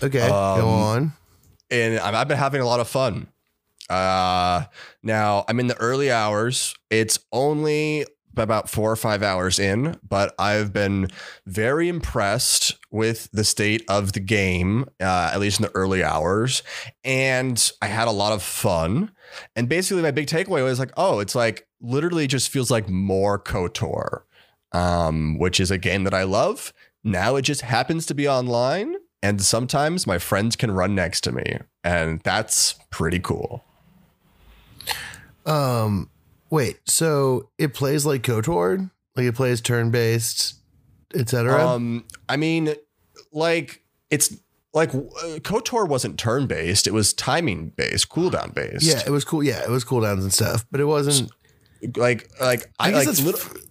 Okay, Um, go on. and I've I've been having a lot of fun. Uh, now I'm in the early hours. It's only about four or five hours in, but I've been very impressed with the state of the game, uh, at least in the early hours. And I had a lot of fun. And basically, my big takeaway was like, oh, it's like literally just feels like more KOTOR, um, which is a game that I love. Now it just happens to be online. And sometimes my friends can run next to me. And that's pretty cool. Um, wait, so it plays like KOTOR? Like it plays turn based, etc. Um, I mean, like it's like uh, Kotor wasn't turn based; it was timing based, cooldown based. yeah, it was cool. Yeah, it was cooldowns and stuff, but it wasn't. like like I, I guess like that's lit-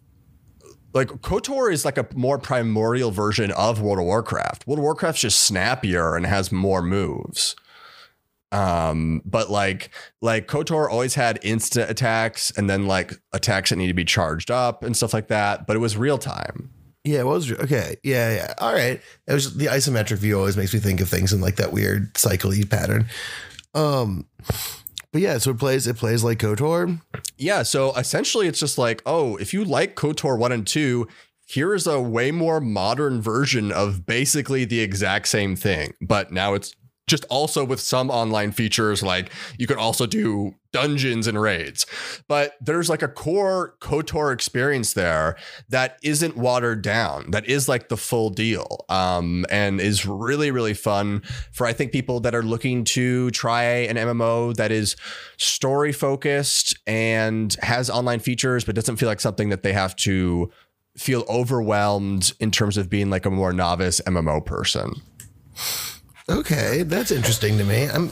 like Kotor is like a more primordial version of World of Warcraft. World of Warcraft's just snappier and has more moves. Um, but like like Kotor always had instant attacks and then like attacks that need to be charged up and stuff like that. But it was real time. Yeah, it was okay. Yeah, yeah. All right. It was the isometric view always makes me think of things in like that weird cycle-y pattern. Um, but yeah, so it plays it plays like KOTOR. Yeah, so essentially it's just like, oh, if you like KOTOR 1 and 2, here is a way more modern version of basically the exact same thing, but now it's just also with some online features like you can also do dungeons and raids. But there's like a core KOTOR experience there that isn't watered down. That is like the full deal. Um, and is really really fun for I think people that are looking to try an MMO that is story focused and has online features but doesn't feel like something that they have to feel overwhelmed in terms of being like a more novice MMO person. Okay, that's interesting to me. I'm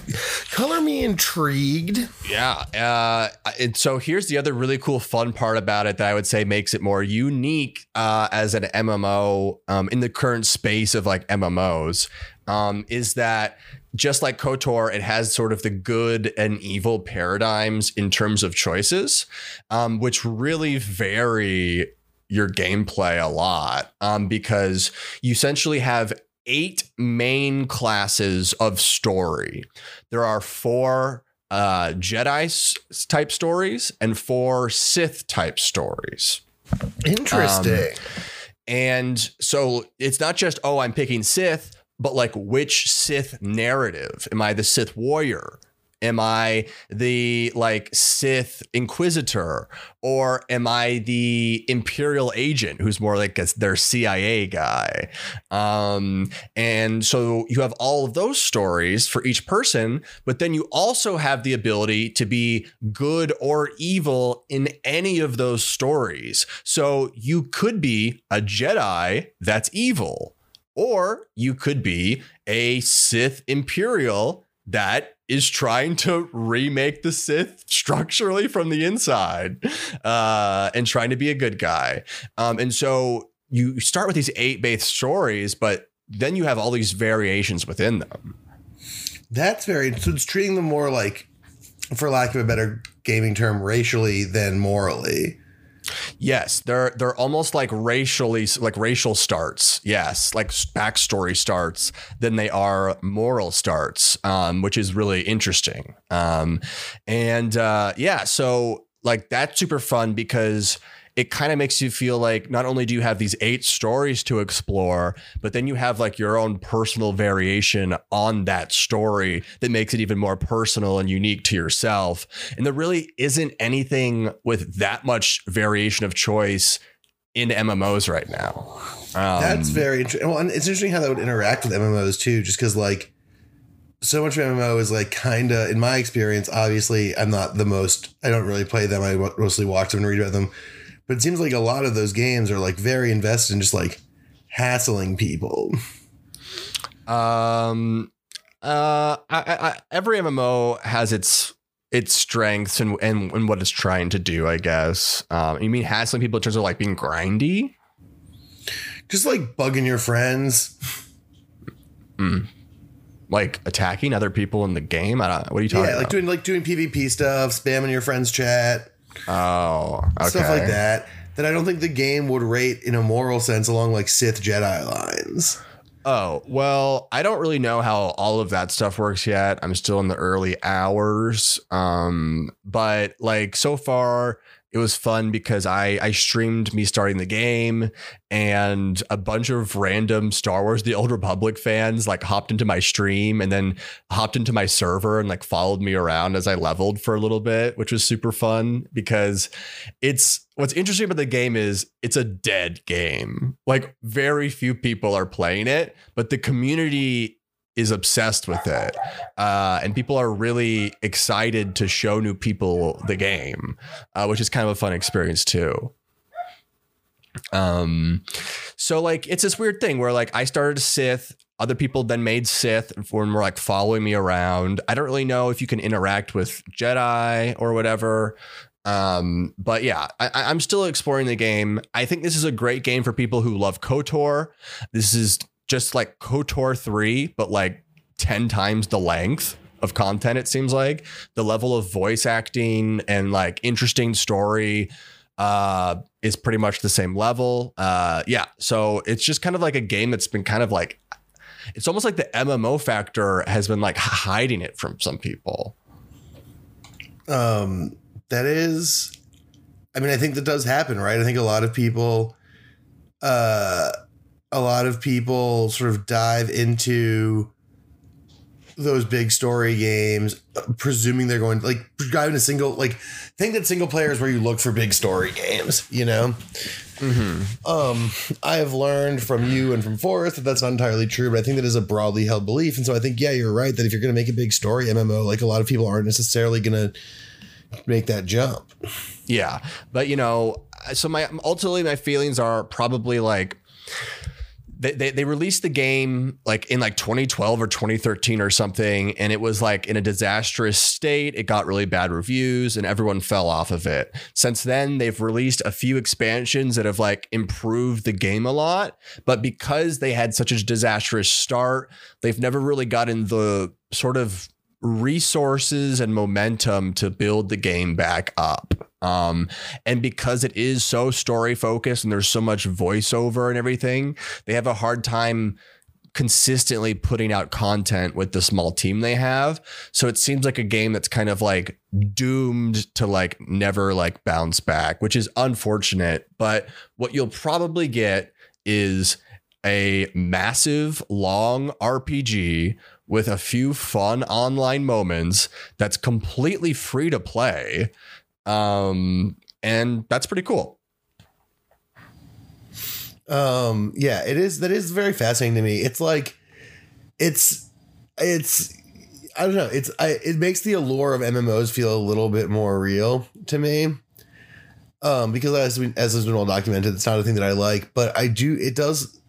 color me intrigued. Yeah. Uh, and so here's the other really cool, fun part about it that I would say makes it more unique uh, as an MMO um, in the current space of like MMOs um, is that just like KOTOR, it has sort of the good and evil paradigms in terms of choices, um, which really vary your gameplay a lot um, because you essentially have eight main classes of story. There are four uh, Jedi type stories and four Sith type stories. Interesting. And so it's not just, oh, I'm picking Sith, but like which Sith narrative? Am I the Sith warrior? Am I the like Sith Inquisitor? Or am I the Imperial agent who's more like a, their CIA guy? Um, and so you have all of those stories for each person, but then you also have the ability to be good or evil in any of those stories. So you could be a Jedi that's evil, or you could be a Sith Imperial that is trying to remake the Sith structurally from the inside uh, and trying to be a good guy. Um, and so you start with these eight base stories, but then you have all these variations within them. That's very so it's treating them more like, for lack of a better gaming term, racially than morally. Yes, they're they're almost like racially like racial starts. Yes, like backstory starts than they are moral starts, um, which is really interesting. Um, and uh, yeah, so like that's super fun because it kind of makes you feel like not only do you have these eight stories to explore, but then you have like your own personal variation on that story that makes it even more personal and unique to yourself. And there really isn't anything with that much variation of choice in MMOs right now. Um, That's very interesting. Well, and it's interesting how that would interact with MMOs too, just because like so much of MMO is like kind of, in my experience, obviously I'm not the most, I don't really play them. I mostly watch them and read about them. But it seems like a lot of those games are like very invested in just like hassling people. Um, uh, I, I, I, every MMO has its its strengths and, and and what it's trying to do. I guess. Um, you mean hassling people in terms of like being grindy? Just like bugging your friends. Like attacking other people in the game. I don't. What are you talking about? Yeah, like about? doing like doing PvP stuff, spamming your friends' chat, oh, okay. stuff like that. That I don't think the game would rate in a moral sense along like Sith Jedi lines. Oh, well, I don't really know how all of that stuff works yet. I'm still in the early hours. Um, but like so far it was fun because I I streamed me starting the game and a bunch of random Star Wars The Old Republic fans like hopped into my stream and then hopped into my server and like followed me around as I leveled for a little bit, which was super fun because it's what's interesting about the game is it's a dead game. Like very few people are playing it, but the community is obsessed with it. Uh, and people are really excited to show new people the game, uh, which is kind of a fun experience too. Um, so like it's this weird thing where like I started Sith, other people then made Sith and were like following me around. I don't really know if you can interact with Jedi or whatever. Um, but yeah, I, I'm still exploring the game. I think this is a great game for people who love KOTOR. This is just like KOTOR 3, but like 10 times the length of content, it seems like. The level of voice acting and like interesting story uh is pretty much the same level. Uh yeah, so it's just kind of like a game that's been kind of like it's almost like the MMO factor has been like hiding it from some people. Um, that is, I mean, I think that does happen, right? I think a lot of people, uh, a lot of people sort of dive into those big story games, presuming they're going like driving a single like think that single player is where you look for big story games, you know. Um, I have learned from you and from Forrest that that's not entirely true, but I think that is a broadly held belief, and so I think yeah, you're right that if you're going to make a big story MMO, like a lot of people aren't necessarily going to make that jump. Yeah, but you know, so my ultimately my feelings are probably like they, they they released the game like in like 2012 or 2013 or something, and it was like in a disastrous state. It got really bad reviews, and everyone fell off of it. Since then, they've released a few expansions that have like improved the game a lot, but because they had such a disastrous start, they've never really gotten the sort of resources and momentum to build the game back up. Um, and because it is so story focused and there's so much voiceover and everything, they have a hard time consistently putting out content with the small team they have. So it seems like a game that's kind of like doomed to like never like bounce back, which is unfortunate. But what you'll probably get is a massive long RPG with a few fun online moments that's completely free to play. Um, and that's pretty cool. Um, yeah, it is. That is very fascinating to me. It's like, it's, it's, I don't know. It's, I, it makes the allure of MMOs feel a little bit more real to me. Um, because as we, as has been well documented, it's not a thing that I like, but I do. It does.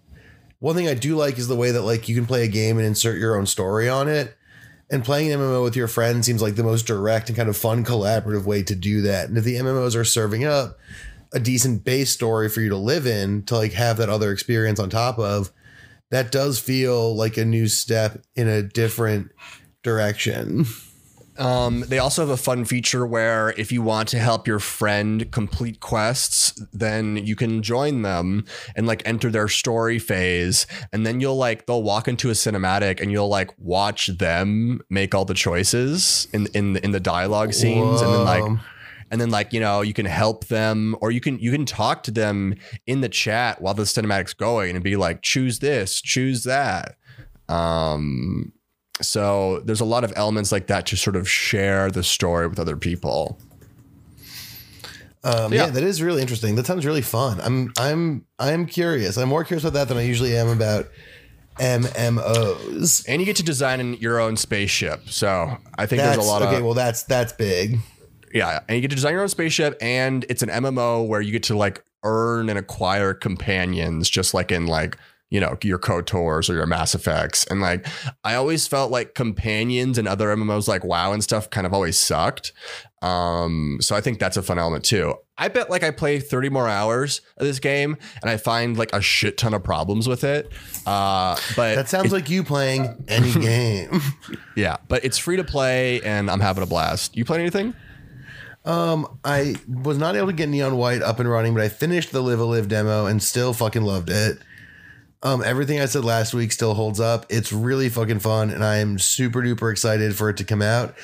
One thing I do like is the way that like you can play a game and insert your own story on it. And playing an MMO with your friends seems like the most direct and kind of fun collaborative way to do that. And if the MMOs are serving up a decent base story for you to live in to like have that other experience on top of, that does feel like a new step in a different direction. Um, they also have a fun feature where if you want to help your friend complete quests, then you can join them and like enter their story phase. And then you'll like, they'll walk into a cinematic and you'll like watch them make all the choices in, in, in the dialogue scenes. And then like, and then like you know you can help them or you can you can talk to them in the chat while the cinematic's going and be like choose this choose that um so there's a lot of elements like that to sort of share the story with other people Um, yeah. Yeah. that is really interesting. That sounds really fun. I'm I'm I'm curious. I'm more curious about that than I usually am about MMOs. and you get to design your own spaceship so i think That's there's a lot okay. of okay. Well, that's that's big. yeah and you get to design your own spaceship and it's an mmo where you get to like earn and acquire companions just like in like you know your KOTORs or your Mass Effects and like I always felt like companions and other MMOs like WoW and stuff kind of always sucked Um, so I think that's a fun element too. I bet like I play 30 more hours of this game and I find like a shit ton of problems with it. Uh, but That sounds like you playing any game. yeah, but it's free to play and I'm having a blast. You playing anything? Um, I was not able to get Neon White up and running, but I finished the Live a Live demo and still fucking loved it. Um, everything I said last week still holds up. It's really fucking fun, and I am super duper excited for it to come out.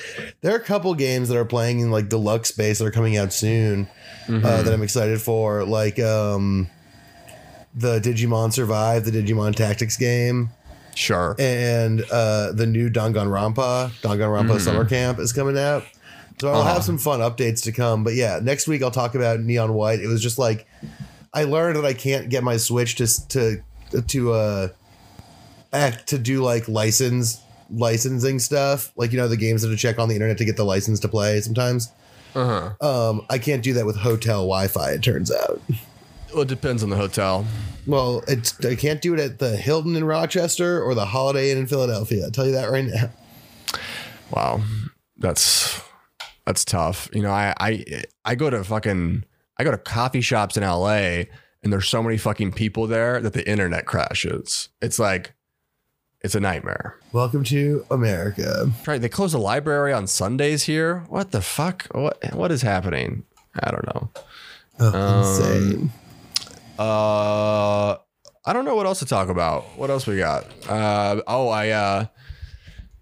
There are a couple games that are playing in like deluxe space that are coming out soon uh, that I'm excited for, like um, the Digimon Survive, the Digimon Tactics game, Sure. and uh, the new Danganronpa, Danganronpa Summer Camp is coming out. So I'll have some fun updates to come. But yeah, next week I'll talk about Neon White. It was just like I learned that I can't get my Switch to to to uh act to do like license licensing stuff. Like you know the games that to check on the internet to get the license to play sometimes. Uh-huh. Um, I can't do that with hotel Wi-Fi. It turns out. Well, it depends on the hotel. Well, it's I can't do it at the Hilton in Rochester or the Holiday Inn in Philadelphia. I'll tell you that right now. Wow. That's that's tough. You know, I I I go to fucking I go to coffee shops in LA and there's so many fucking people there that the internet crashes. It's like it's a nightmare. Welcome to America. Right, they close the library on Sundays here. What the fuck? What what is happening? I don't know. Oh, insane. Uh, I don't know what else to talk about. What else we got? Uh, oh, I uh,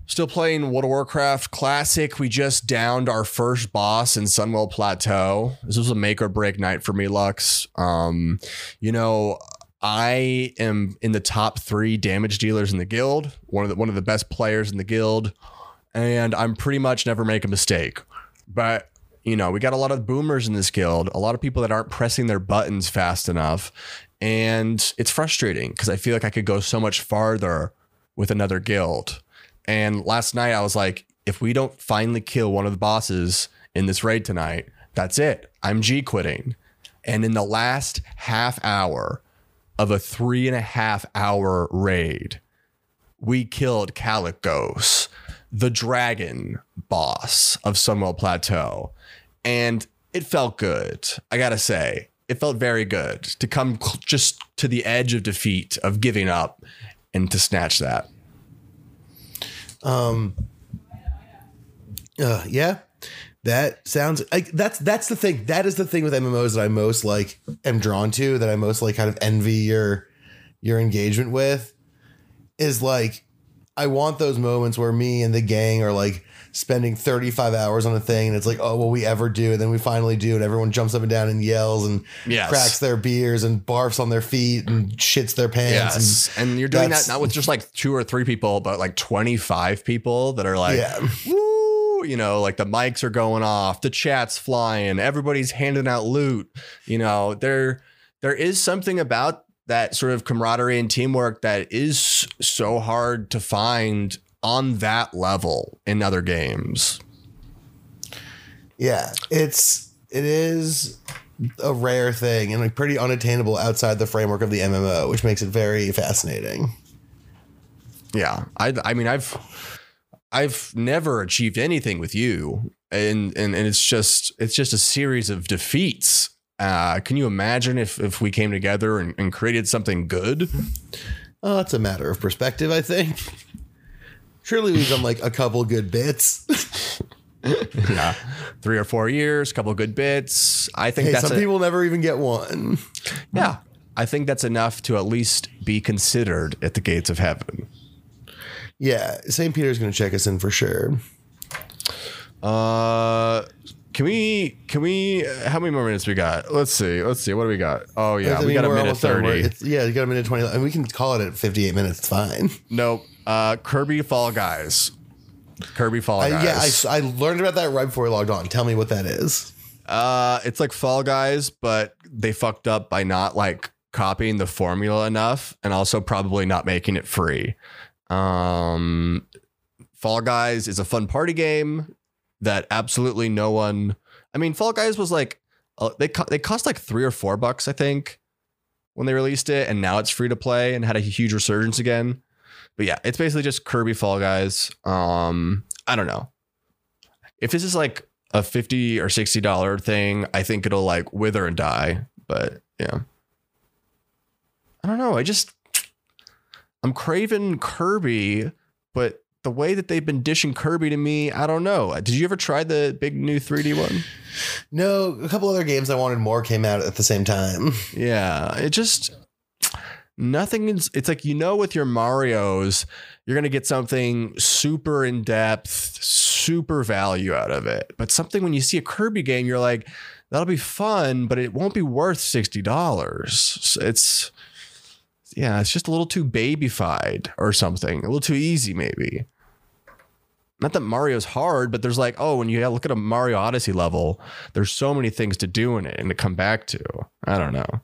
still playing World of Warcraft Classic. We just downed our first boss in Sunwell Plateau. This was a make or break night for me, Lux. Um, you know, I am in the top three damage dealers in the guild. One of the one of the best players in the guild, and I'm pretty much never make a mistake. But you know, we got a lot of boomers in this guild, a lot of people that aren't pressing their buttons fast enough. And it's frustrating because I feel like I could go so much farther with another guild. And last night I was like, if we don't finally kill one of the bosses in this raid tonight, that's it. I'm G quitting. And in the last half hour of a three and a half hour raid, we killed Kalecgos, the dragon boss of Sunwell Plateau. And it felt good. I gotta say, it felt very good to come just to the edge of defeat, of giving up, and to snatch that. Um. Uh, yeah, that sounds like that's that's the thing. That is the thing with MMOs that I most like am drawn to. That I most like kind of envy your your engagement with is like I want those moments where me and the gang are like spending 35 hours on a thing and it's like oh will we ever do and then we finally do and everyone jumps up and down and yells and Yes. cracks their beers and barfs on their feet and shits their pants Yes. And, you're doing that not with just like two or three people, but like 25 people that are like, Yeah. woo, you know, like the mics are going off, the chat's flying, everybody's handing out loot. You know, there there is something about that sort of camaraderie and teamwork that is so hard to find on that level in other games. Yeah, it's it is a rare thing and like pretty unattainable outside the framework of the MMO, which makes it very fascinating. Yeah, I I mean I've I've never achieved anything with you, and and and it's just it's just a series of defeats. Uh, can you imagine if if we came together and, and created something good? Oh, it's a matter of perspective, I think. Surely we've done like a couple good bits. yeah, three or four years, a couple good bits. I think hey, that's some a- people never even get one. yeah. I think that's enough to at least be considered at the gates of heaven. Yeah, St. Peter's going to check us in for sure. Uh, can we? Can we? How many more minutes we got? Let's see. Let's see. What do we got? Oh yeah, I we got a minute thirty. It's, yeah, you got a minute 20. And we can call it at 58 minutes. It's fine. Nope. Uh, Kirby Fall Guys. Kirby Fall Guys. yeah, I, I learned about that right before we logged on. Tell me what that is. uh, it's like Fall Guys, but they fucked up by not like copying the formula enough, and also probably not making it free. Um, Fall Guys is a fun party game that absolutely no one. I mean, Fall Guys was like uh, they co- they cost like three or four bucks, I think, when they released it, and now it's free to play and had a huge resurgence again. But yeah, it's basically just Kirby Fall Guys. Um, I don't know if this is like a 50 or 60 dollar thing, I think it'll like wither and die. But yeah. I don't know. I just I'm craving Kirby, but the way that they've been dishing Kirby to me, I don't know. Did you ever try the big new 3D one? No, a couple other games I wanted more came out at the same time. Yeah, it just nothing is it's like you know with your Marios, you're to get something super in depth, super value out of it. But something when you see a Kirby game, you're like that'll be fun, but it won't be worth $60. It's yeah, it's just a little too babyfied or something. A little too easy maybe. Not that Mario's hard, but there's like, oh, when you look at a Mario Odyssey level, there's so many things to do in it and to come back to. I don't know.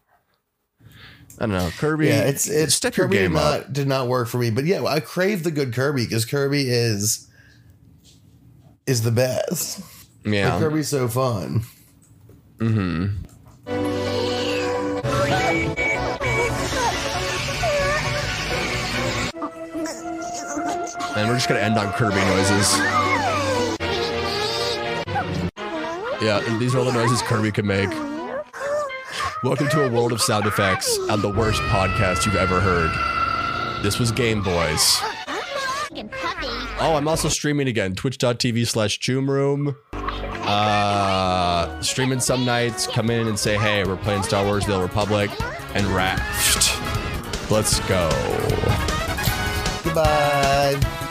I don't know. Kirby. Yeah, it's it's step your Kirby did game not up. did not work for me. But yeah, I crave the good Kirby because Kirby is is the best. Like, Yeah. Kirby's so fun. Mm hmm. And we're just gonna end on Kirby noises. Yeah, these are all the noises Kirby can make. Welcome to a world of sound effects and the worst podcast you've ever heard. This was Game Boys. Oh, I'm also streaming again. Twitch.tv slash Joom Room. Uh, streaming some nights. Come in and say, hey, we're playing Star Wars The Old Republic and Raft. Let's go. Goodbye.